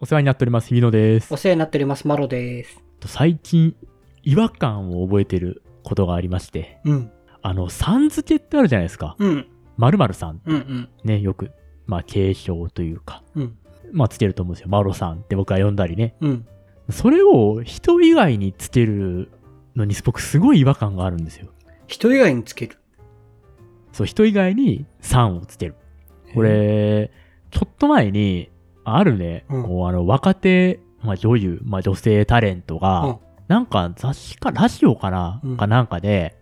お世話になっております、日比野ですお。世話になっております、マロです。最近、違和感を覚えてることがありまして、うん。あの、さん付けってあるじゃないですか。うん。〇〇さん。うんうん。ね、よく、まあ、継承というか、うん。まあ、つけると思うんですよ。マロさんって僕は呼んだりね。うん。それを人以外につけるのに僕すごい違和感があるんですよ。人以外につける？そう、人以外にさんをつける。これ、ちょっと前に、あるね、うん。こう、あの、若手、まあ、女優、まあ、女性タレントが、うん。なんか雑誌か、ラジオかな、うん。かなんかで、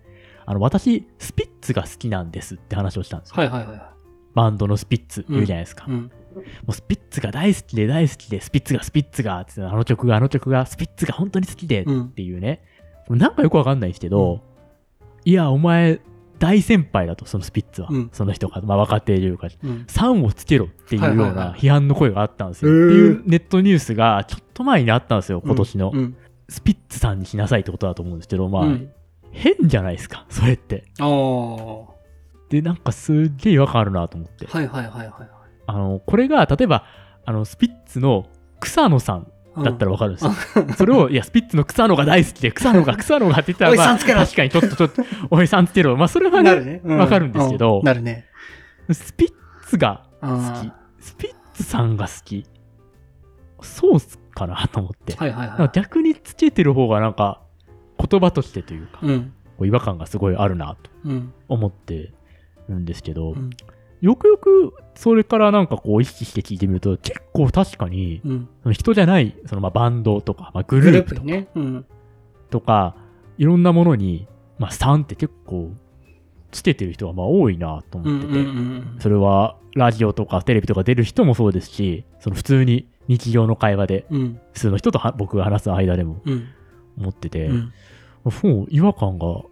あの、私、スピッツが好きなんですって話をしたんですよ。はいはいはいはバンドのスピッツ、言うじゃないですか。もうスピッツが大好きで大好きで、スピッツがスピッツが、つってあの曲があの曲が、スピッツが本当に好きで、うんっていうね。なんかよくわかんないんですけど、いや、お前、大先輩だと、そのスピッツは。うんその人が、まあ若手というか、うん。3をつけろっていうようはいはいはない批判の声があったんですよ。へーっていうネットニュースがちょっと前にあったんですよ、今年の。うん。スピッツさんにしなさいってことだと思うんですけど、まあ、うん変じゃないですか、それって。ああ。はで、なんかすっげえ違和感あるなと思って。いはいはいはい。あの、これが、例えば、あの、スピッツの草野さんだったらわかるんですよ。それを、いや、スピッツの草野が大好きで、草野が、草野がって言ったら、まあ、おいさんつけろ確かにちょっとちょっと、おいさんつけろ。まあ、それはね、なるね。うわかるんですけどうなるね。スピッツが好あき。スピッツさんが好き。そうっすかなと思って。ーはいはいは逆につけてる方がなんか、言葉としてというか、い。うん。こう違和感がすごいあるなとうん。思ってるんですけど、うん。よくよくそれからなんかこう意識して聞いてみると、結構確かに、うん。その人じゃない、そのまあバンドとか、まあ、ググルループとかね。うん。とか、いろんなものに、まあ、3って結構つけてる人がまあ多いなとうんうん思ってて、うんそれはラジオとかテレビとか出る人もそうですし、その普通に日常の会話で、うん。うん。普通の人とは僕が話す間でもうん。思ってて、うん。もう違和感が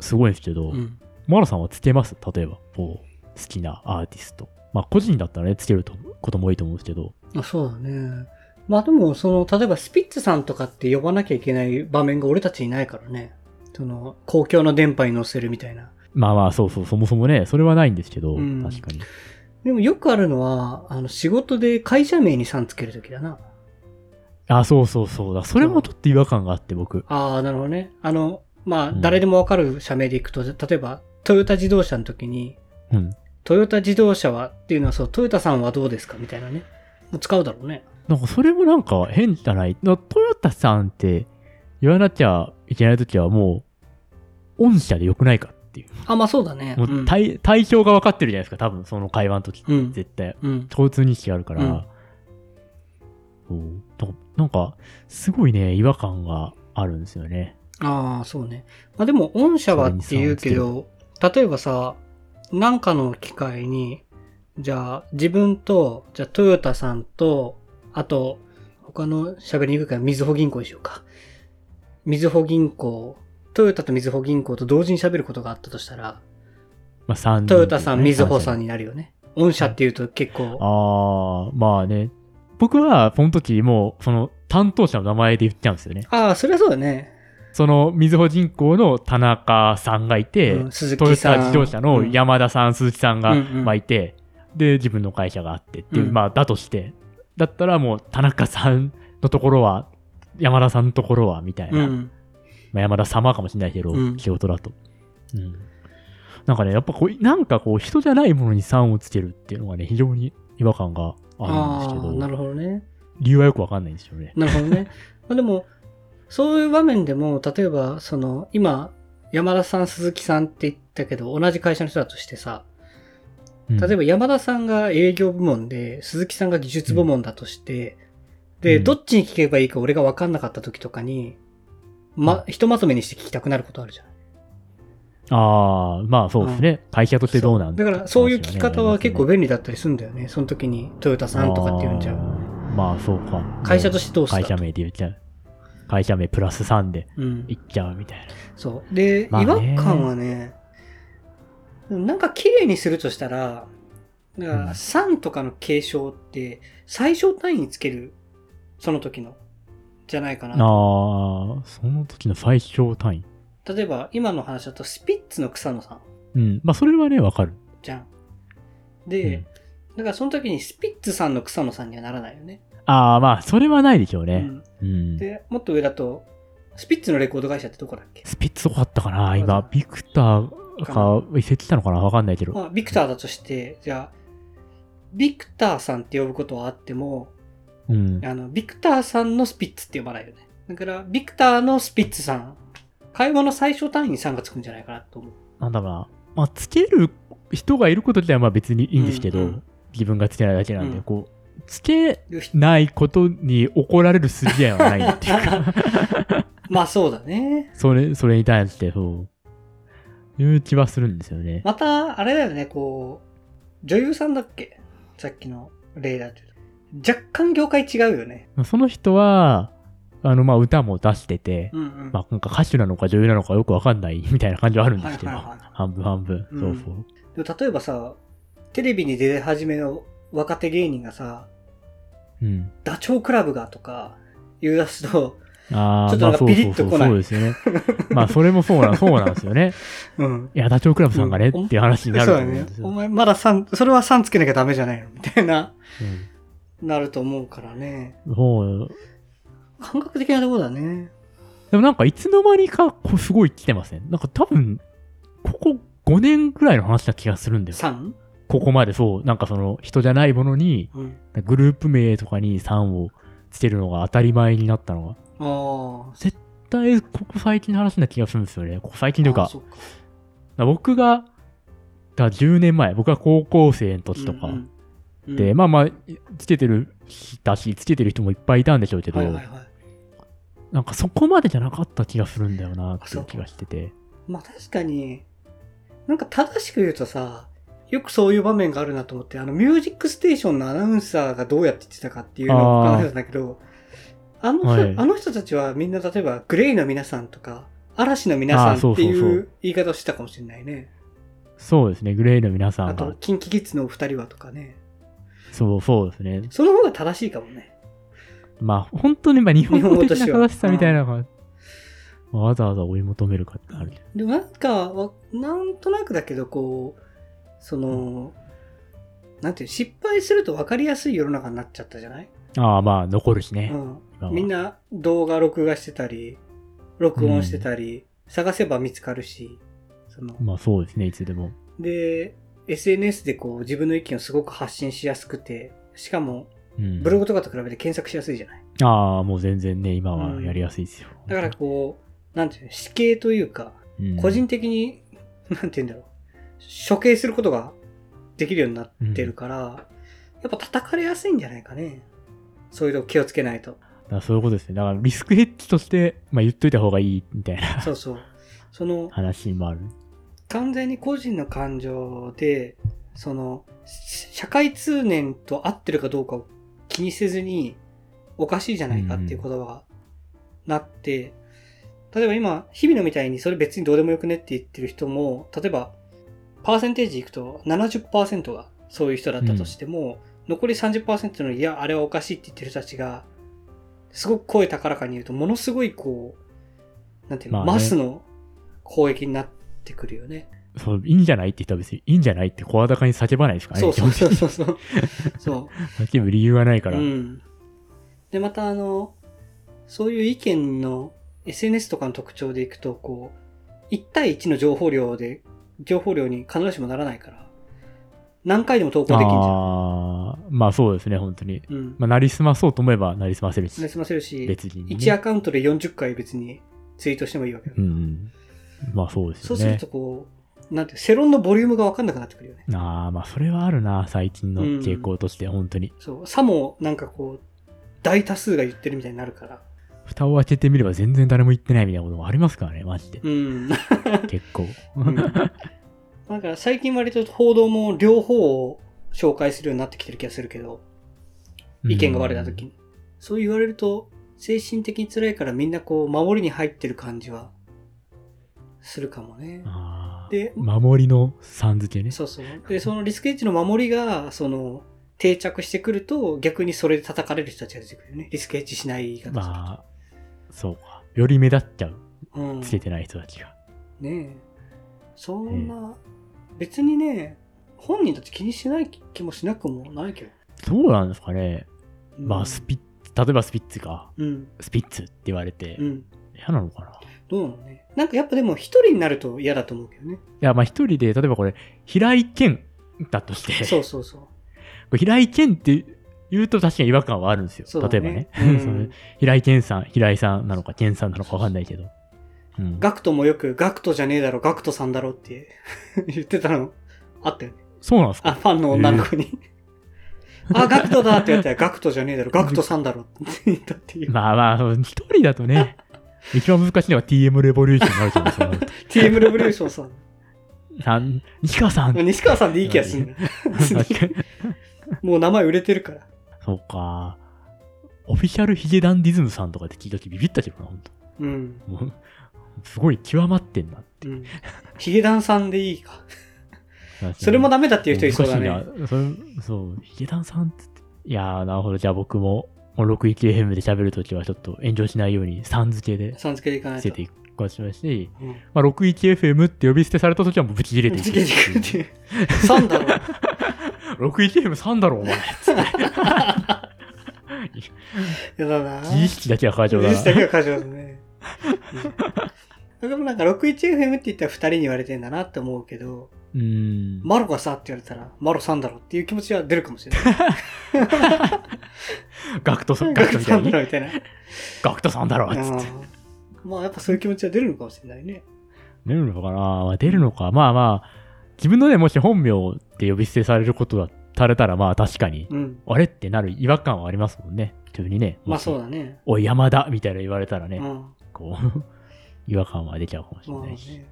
すごいんですけど、うん。マラさんはつけます？例えば、こう、好きなアーティスト。まあ、個人だったらね、つけるとことも多いと思うんですけど、あそうだね。まあでも、その、例えばスピッツさんとかって呼ばなきゃいけない場面が俺たちにないからね。その、公共の電波に乗せるみたいな。まあまあ、そうそう、そもそもね、それはないんですけど、うん確かに。でもよくあるのは、あの、仕事で会社名にさんつけるときだな。あ、そうそうそうだ。それもちょっと違和感があって、僕。ああ、なるほどね。あの、まあ、うん誰でもわかる社名でいくと、例えば、トヨタ自動車の時に、うん。トヨタ自動車はっていうのは、そう、トヨタさんはどうですかみたいなね。もう使うだろうね。なんかそれもなんか変じゃない。なトヨタさんって言わなきゃいけないときはもう、御社でよくないかっていう。あ、まあそうだね。もう対,、対象が分かってるじゃないですか、多分その会話の時ってうん。絶対。うん。共通認識があるから。うんそなんか、すごいね、違和感があるんですよね。ああ、そうね。まあでも、御社はって言うけど、例えばさ、なんかの機会に、じゃあ、自分と、じゃあ、トヨタさんと、あと、他の喋りにくいから、みずほ銀行にしようか。みずほ銀行、トヨタとみずほ銀行と同時に喋ることがあったとしたら、まあ、3人、トヨタさん、みずほさんに。になるよね。御社って言うと結構、ああ、まあね。僕は、その時もう、その担当者の名前で言っちゃうんですよね。ああ、それはそうだね。その、みずほ銀行の田中さんがいて、うん鈴トヨ木さん。タ自動車のうん山田さん、鈴木さんが、うんうんまあいて、で、自分の会社があってっていう、うんまあ、だとして、だったらもう、田中さんのところは、山田さんのところは、みたいな。うん。まあ、山田様かもしれないけど、うん仕事だと。うん。なんかね、やっぱこう、なんかこう、人じゃないものに3をつけるっていうのがね、非常に違和感があるんですけど、なるほどね。理由はよくわかんないんですよね。なるほどね。まあでも、そういう場面でも、例えば、その、今、山田さん、鈴木さんって言ったけど、同じ会社の人だとしてさ、うん例えば山田さんが営業部門で、鈴木さんが技術部門だとして、で、うんどっちに聞けばいいか俺が分かんなかった時とかに、ま、ひとまとめにして聞きたくなることあるじゃん。ああ、まあそうですね。会社としてどうなんだから、そういう聞き方は結構べ便利だったりするんだよね。その時に、トヨタさんとかって言うんじゃん。ん。まあそうか。会社としてどうした会社名で言っちゃう。会社名プラス3でうん。言っちゃうみたいな。そう。で、まあ違ね和感はね、なんか綺麗にするとしたら、だから、うん3とかの継承って、最小単位につける、その時の、じゃないかなああと。、その時の最小単位。例えば、今の話だと、スピッツの草野さん、うん。まあそれはね、わかる。じゃん。で、だからその時にスピッツさんの草野さんにはならないよね。ああ、まあ、それはないでしょうね。うんうん。で、もっと上だと、スピッツのレコード会社ってどこだっけ？スピッツどこあったかな今、ビクターか移籍したのかな？わかんないけど。まあ、ビクターだとして、じゃあ、ビクターさんって呼ぶことはあっても、うん。あの、ビクターさんのスピッツって呼ばないよね。だから、ビクターのスピッツさん。会話の最初単位に3がつくんじゃないかなと思う。なんだろうな。まあ、つける人がいること自体はまあ別にいいんですけど、うんうん自分がつけないだけなんで、うんこう、つけないことに怒られる筋合いはないっていうか、まあそうだね。それ、それに対して、そう、いう気はするんですよね。また、あれだよね、こう、女優さんだっけ？さっきの例だと。若干業界違うよね。その人は、あの、まあ、歌も出してて、うんうん。まあ、なんか歌手なのか女優なのかよくわかんない みたいな感じはあるんですけど、はいはいはい半分半分。うんそうそう。でも例えばさ、テレビに出始めの若手芸人がさ、うん。ダチョウ倶楽部がとか言い出すと、ああ、ちょっとなんかまあそうピリッと来ないそうそうそうですよね。まあ、それもそうな、そうなんですよね。うん。いや、ダチョウ倶楽部さんがね、うんっていう話になるそうだねと思うんです。よ。お前まだ3、それは3つけなきゃダメじゃないのみたいな、うんなると思うからね。そう。感覚的なところだね。でもなんかいつの間にかこうすごい来てません？なんか多分、ここ5年ぐらいの話な気がするんだよ。3? ここまでそう、なんかその人じゃないものに、うん。グループ名とかに3をつけるのが当たり前になったのが。ああ。絶対ここ最近の話な気がするんですよね。ここ最近というか、か僕が、だ10年前、僕が高校生の時とかうんうんで、まあまあ、つけてるだし、つけてる人もいっぱいいたんでしょうけど、はいはいはい。なんかそこまでじゃなかった気がするんだよなっていう気がしてて。まあ確かに、なんか正しく言うとさ、よくそういう場面があるなと思って、あの、ミュージックステーションのアナウンサーがどうやって言ってたかっていうのを考えたんだけど、あの人、はいあの人たちはみんな例えばグレイの皆さんとか、嵐の皆さんっていうう言い方をしてたかもしれないね。そうですね、グレイの皆さあんがと、、キンキキッズのお二人はとかね。そうそうですね。その方が正しいかもね。まあ、本当にまあ日本語的な正しさみたいなのが、わざわざ追い求めるかってある。でもなんか、わなんとなくだけど、こう、その、なんていう、失敗すると分かりやすい世の中になっちゃったじゃない？ああ、まあ、残るしね。うん。みんな動画録画してたり、録音してたり、探せば見つかるし、その、まあ、そうですね、いつでも。で、SNS でこう自分の意見をすごく発信しやすくて、しかもうん。ブログとかと比べて検索しやすいじゃない？ああ、もう全然ね、今はやりやすいですよ。だからこう、なんていうの、死刑というか、うん個人的に、なんて言うんだろう、処刑することができるようになってるから、やっぱ叩かれやすいんじゃないかね。そういうの気をつけないと。だからそういうことですね。だからリスクヘッジとして、まあ言っといた方がいいみたいなそうそう。その、話もある。完全に個人の感情で、その、し社会通念と合ってるかどうかを気にせずに、おかしいじゃないかっていう言葉がなって、例えば今、日々のみたいにそれ別にどうでもよくねって言ってる人も、例えば、パーセンテージいくと70%がそういう人だったとしても、残り30%のいや、あれはおかしいって言ってる人たちが、すごく声高らかに言うと、ものすごいこう、なんていうの、まあねマスの攻撃になってくるよね。そう、いいんじゃないって言ったら別にいいんじゃないって声高に叫ばないですからね。そうそうそう基そうそう。叫ぶ 理由はないから。うん。で、またあの、そういう意見の SNS とかの特徴でいくと、こう、1対1の情報量で、情報量に必ずしもならないから、何回でも投稿できんじゃん。ああ、まあそうですね、本当に。うん。まあ、なりすまそうと思えばなりすませるしな、済ませるし、別に、ね。1アカウントで40回別にツイートしてもいいわけだ。うんうん。まあそうですよねそうすると。こう、なんて世論のボリュームがわかんなくなってくるよね。ああ、まあそれはあるな、最近の傾向として、本当に。そう。さも、なんかこう、大多数が言ってるみたいになるから。蓋を開けてみれば全然誰も言ってないみたいなこともありますからね、マジで。うん。結構。うんだから最近割と報道も両方を紹介するようになってきてる気がするけど、意見が割れた時に。そう言われると、精神的に辛いからみんなこう、守りに入ってる感じは、するかもね。で守りのさん付けね。そうそう。で、そのリスクエッジの守りが、その、定着してくると、逆にそれで叩かれる人たちが出てくるよね。リスクエッジしない言い方。まあ、そうか。より目立っちゃう。うん。つけてない人たちが。ねえ。そんな、別にね、本人たち気にしない気もしなくもないけど。そうなんですかね。まあスピッツ、例えばスピッツが、うん。スピッツって言われてう、ん。嫌なのかな？どうなのね。なんかやっぱでも一人になると嫌だと思うけどね。いや、まあ一人で、例えばこれ、平井堅だとして、そうそうそう。平井堅って言うと確かに違和感はあるんですよ。例えばね。うん 平井堅さん、平井さんなのか、堅さんなのかわかんないけど。うん。ガクトもよく、ガクトじゃねえだろ、ガクトさんだろって 言ってたのあったよね。あ、そうなんですか？ファンの女の子に。あ、ガクトだって言ったら、ガクトじゃねえだろ、ガクトさんだろって 言ったっていう。まあまあ、一人だとね、一番難しいのは TM レボリューションになると思うんですよ。TM レボリューションさん。さん西川さん。西川さんでいい気がするもう名前売れてるから。そうか。オフィシャルヒゲダンディズムさんとかって聞いた時ビビったけどな、ほんと。うん。もう、すごい極まってんな。うん。ヒゲダンさんでいいか。それもダメだっていう人いそうだね。それそう、ヒゲダンさんって。いやー、なるほど。じゃあ僕も、もう 61FM で喋るときはちょっと炎上しないように、さん付けでさん付けでいかないと。つけていくかしまし、うん。まあ、61FM って呼び捨てされたときはもうブチ切れていくつけていくっていう。さんだろ。61FM3 だろ、お前。つってやだな自意識だけは過剰だ自意識だけな。は過剰だね。うん、でもなんか 61FM って言ったら2人に言われてんだなって思うけど、うーん。マロがさって言われたら、マロさんだろっていう気持ちは出るかもしれない。ガクトさん、ガガクトみたいに？んだろみたいな。ガクトさんだろ、つって。うんまあやっぱそういう気持ちは出るのかもしれないね。出るのかな？まあ出るのか。まあまあ、自分のね、もし本名って呼び捨てされることだされたら、まあ確かに、うん。あれってなる違和感はありますもんね。普通にね。まあそうだ。だね。おい、山田みたいな言われたらね、うん。こう、違和感は出ちゃうかもしれまあないし。ね。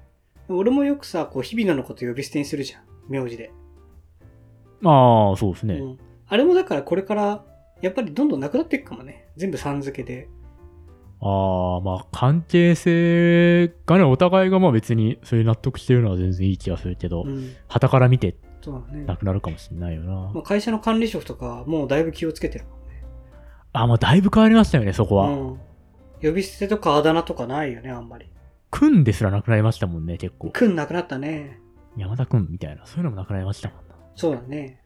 俺もよくさ、こう、日々野のこと呼び捨てにするじゃん。名字で。まあ、そうですね。うん。あれもだからこれから、やっぱりどんどんなくなっていくかもね。全部さん付けで。ああ、まあ関係性がね、お互いがまあ別にそういう納得してるのは全然いい気がするけど、うん。旗から見てそうだね。なくなるかもしれないよな。まあ、会社の管理職とか、もうだいぶ気をつけてるもんね。あ、まあだいぶ変わりましたよね、そこは。うん。呼び捨てとかあだ名とかないよね、あんまり。くんですらなくなりましたもんね、結構。くんなくなったね。山田くんみたいな、そういうのもなくなりましたもんな。そうだね。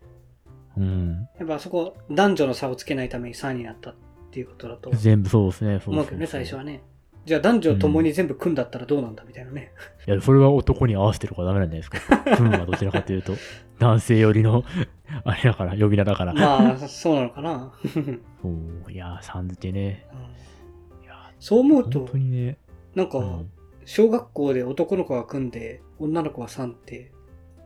うん。やっぱそこ、男女の差をつけないために3になったっていうことだと全部そうですね、そう思うけどね、最初はね。じゃあ男女ともに全部くんだったらどうなんだみたいなね。いや、それは男に合わせてるからダメなんじゃないですか。くんはどちらかというと、男性寄りの、あれだから、呼び名だから。まあ、そうなのかな。そう、いやー、さん付けね。うんいやそう思う本と当、にね。なんか、うん小学校で男の子が組んで、女の子が3って、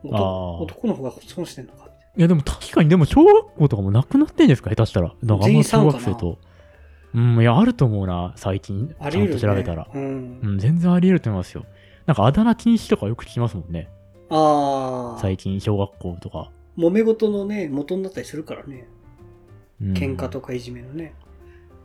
男の子が損してんのかいいや、でも確かに、でも小学校とかもなくなってんですか、下手したら。なんかあんま小学生と。うん、いや、あると思うな、最近。な。あちゃんり得る、ね。と調べたら。うん。うん、全然あり得ると思いますよ。なんかあだ名禁止とかよく聞きますもんね。ああ。最近、小学校とか。揉め事のね、元になったりするからね。うん喧嘩とかいじめのね。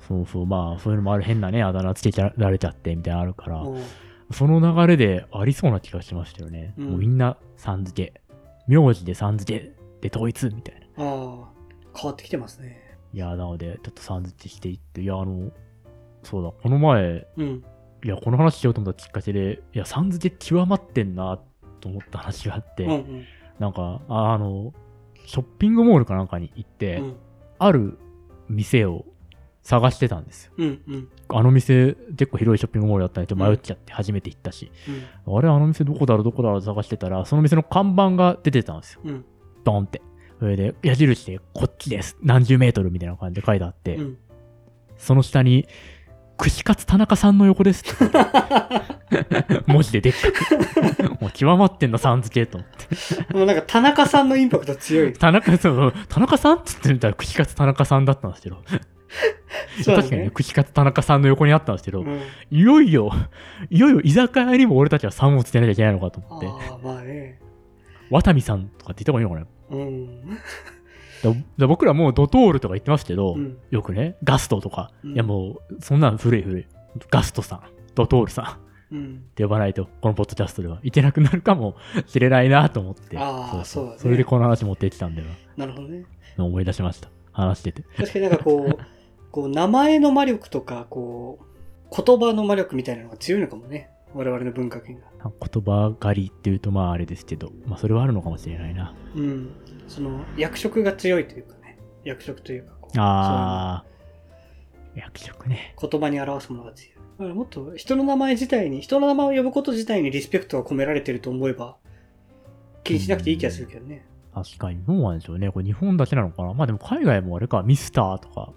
そうそう、まあ、そういうのもある変なね、あだ名つけちゃられちゃってみたいなのあるから、うんその流れでありそうな気がしましたよね。うんもうみんな、さん付け。名字でさん付けで統一みたいな。ああ、変わってきてますね。いや、なので、ちょっとさん付けしていって、いや、あの、そうだ、この前、うん。いや、この話しようと思ったきっかけで、いや、さん付け極まってんな、と思った話があって、うんうん。なんか、ああの、ショッピングモールかなんかに行って、うんある店を探してたんですよ。うんうん。あの店、結構広いショッピングモールだったんで、迷っちゃって初めて行ったし、あれ、あの店どこだろう、どこだろう探してたら、その店の看板が出てたんですよ。うん。ドンって。それで、矢印で、こっちです。何十メートルみたいな感じで書いてあって、うん。その下に、串カツ田中さんの横ですって。文字ででっかく。もう極まってんの、さん付けと思って。もうなんか田中さんのインパクト強い。田中、そう、田中さんって言ってみたら、串カツ田中さんだったんですけど。ね確かにね、串カツ田中さんの横にあったんですけど、うん。いよいよ、いよいよ居酒屋にも俺たちは3をつけなきゃいけないのかと思って、ああ、まあね。ワタミさんとかって言った方がいいのかなうん。だだ僕らもうドトールとか言ってますけど、うん。よくね、ガストとか、うんいやもう、そんなん古い古い。ガストさん、ドトールさんっうん。て呼ばないと、このポッドキャストではいけなくなるかも しれないなと思って、あーそうだねそれでこの話持ってきたんだよなるほどね。な。思い出しました。話してて。確かになんかこう、こう、名前の魔力とか、こう、言葉の魔力みたいなのが強いのかもね。我々の文化圏が。言葉狩りっていうとまああれですけど、まあそれはあるのかもしれないな。うん。その、役職が強いというかね。役職というか、こああ。役職ね。言葉に表すものが強い。だからもっと人の名前自体に、人の名前を呼ぶこと自体にリスペクトが込められてると思えば、気にしなくていい気がするけどね。確かに。どうなんでしょうね。これ日本だけなのかな？まあでも海外もあれか、ミスターとか、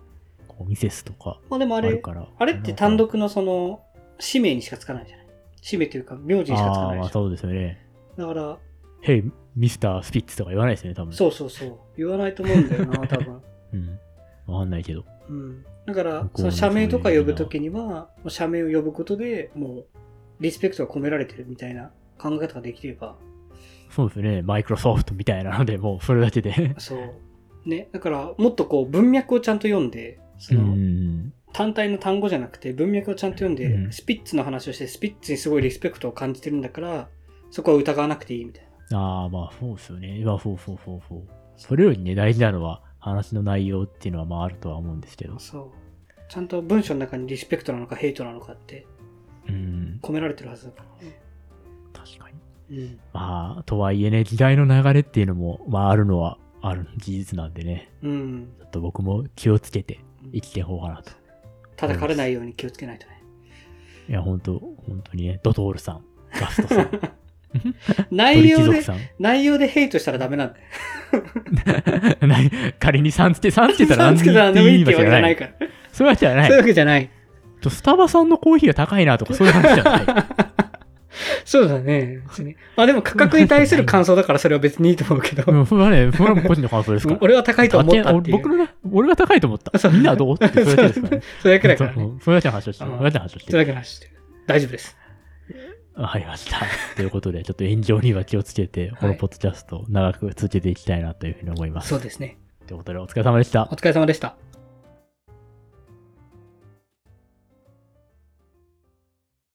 こうミセスとかまあでもあれ、あれって単独のその、氏名にしかつかないじゃない。氏名というか、名字にしかつかないでしょ。まあそうですよね。だから、ヘイ、ミスタースピッツとか言わないですよね、多分。そうそうそう。言わないと思うんだよな、多分。うん。わかんないけど。うん。だからその社名とか呼ぶときには、社名を呼ぶことでもう、リスペクトが込められてるみたいな考え方ができれば、そうですね。マイクロソフトみたいなので、もうそれだけで。そう。ね。だから、もっとこう、文脈をちゃんと読んで、その、うん。単体の単語じゃなくて、文脈をちゃんと読んで、うんスピッツの話をして、スピッツにすごいリスペクトを感じてるんだから、そこは疑わなくていいみたいな。ああ、まあそうですよね。まあそうそうそうそう。それよりね、大事なのは話の内容っていうのはまああるとは思うんですけど。そう。ちゃんと文章の中にリスペクトなのかヘイトなのかってうん。込められてるはずだからね。確かに。うん。まあ、とはいえね、時代の流れっていうのも、まああるのはある事実なんでね。うん。ちょっと僕も気をつけて生きていこうかなと。叩かれないように気をつけないとね。いや、本当本当にね、ドトールさん、ガストさん、内容で。内容でヘイトしたらダメなんだよ。何 仮にさんつけ、さんつけたら さんつけたら何でもいいってわけじゃないかから。そういうわけじゃなそういうい。わけじゃない。とスタバさんのコーヒーが高いなとかそういう話じゃない。そうだね。別にまあでも価格に対する感想だからそれは別にいいと思うけど。うん、それはね、それは個人の感想ですから。俺は高いと思ったっていう。僕のな、俺が高いと思った。みんなはどうって それだけですからね。それだけだからね。それだけの話をしてそれだけの話をしてる。それだけの話してる。大丈夫です。わかりました。ということで、ちょっと炎上には気をつけて、このポッドキャストを長く続けていきたいなというふうに思います。そうですね。ということで、お疲れ様でしたお。疲れ様でした。